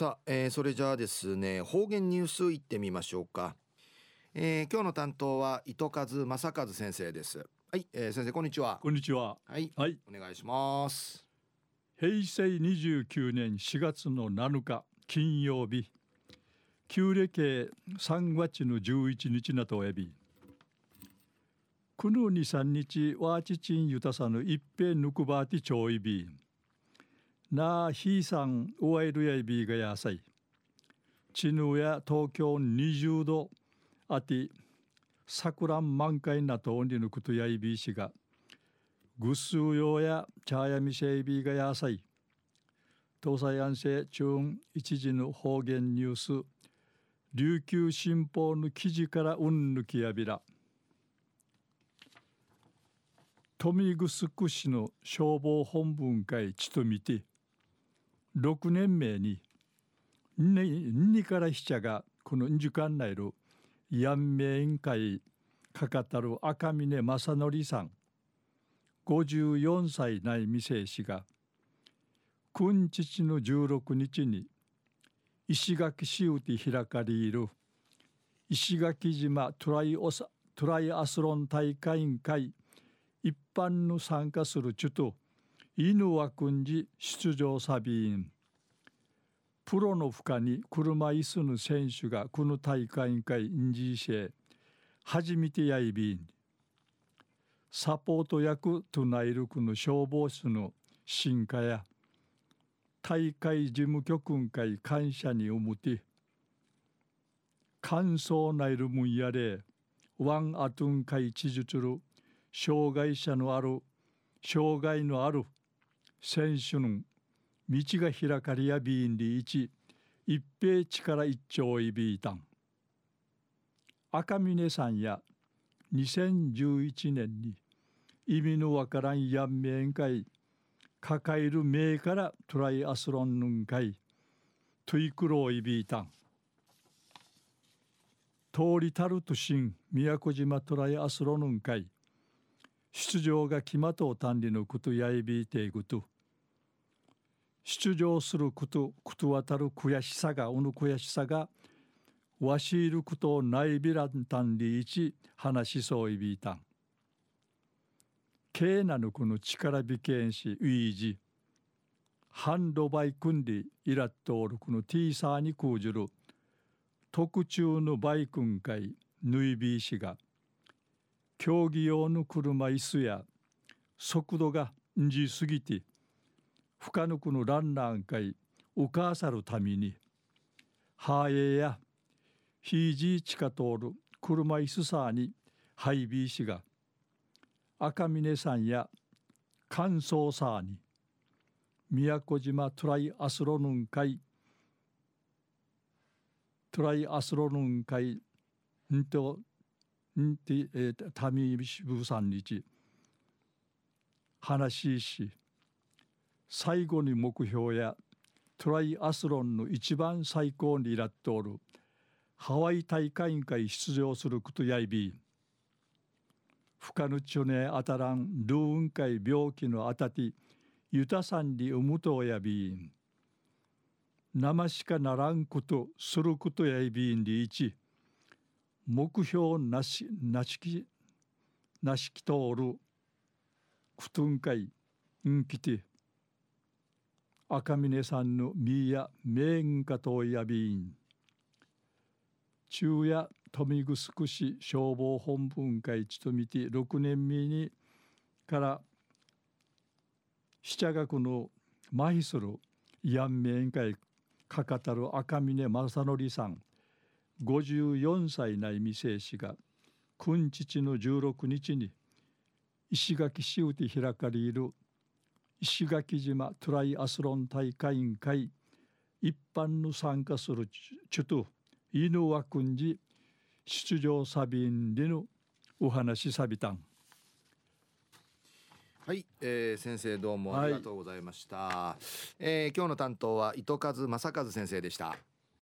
さあ、えー、それじゃあですね方言ニュースいってみましょうか、えー、今日の担当は糸数正和先生です。はい、えー、先生こんにちは。こんにちは。はい、はい、お願いします。平成29年4月の7日金曜日。旧暦3月の11日なとおやび。くぬに3日わちちんゆたさぬ一平ぬくばてちょいびなあひいさんおわいるやいびがやさいちぬや東京20度あて桜満開なとおにぬくとやいびしがぐっすうようや茶やみせいびがやさい東西安政中一時の方言ニュース。琉球新報の記事からうんぬきやびら。富城市の消防本文会ちとみて6年目ににからひちゃがこの時間内のやんめ委員会かかたる赤峰正則さん54歳内未成氏が君父の16日に石垣市うて開かれる石垣島トライオサトライアスロン大会委員会一般の参加するちと犬は君寺出場サビーン。プロの負荷に車椅子の選手がこの大会委員会インジーシェ初めてやいびん。サポート役となるこの消防士の進化や大会事務局員会感謝に思って感想なるもんやれワンアトゥン会知術る障害者のある障害のある選手の道が開かれやびんり一一平力一丁いびいたん。赤峰さんや2011年に意味のわからんやんめん会抱える名からトライアスロンヌン会トイクローイビータン通りたるとしん宮古島トライアスロンヌン会出場が決まとう単理のことやいびいていくと出場することことわたる悔しさがおぬ悔しさがわしいることないびらんたんりいち話しそういびいたん。ケーナのこの力びけんしウィージハンドバイクンリイラットールこのティーサーに講じる。特注のバイクン会ヌイビー氏が。競技用の車椅子や速度がんじすぎて不可抜くのランナー会おかさるためにハーエやヒージーチカ通る車椅子さにハイビー氏が赤峰さんや乾燥さに宮古島トライアスロヌン会トライアスロヌン会んとんてえー、タミシブさんにち話しし最後に目標やトライアスロンの一番最高にラットおるハワイ大会委員会出場することやいび不可ぬちゅねあたらんルーン会病気のあたてゆたさんにうむとやび生しかならんことすることやいびんりいち目標なしなしきなしきとおるくとんかいんきて赤峰さんのみやめんかとやびん。昼夜富城市消防本分会ちとみて6年目にから七学の麻痺するやんめん会かかたる赤峰正則さん54歳内未成氏が君父の16日に石垣市うて開かれる石垣島トライアスロン大会委員会一般の参加するちゅと犬は君寺出場サビンでのお話サビタン。はい、えー、先生どうもありがとうございました、はい、えー、今日の担当は糸数正和先生でした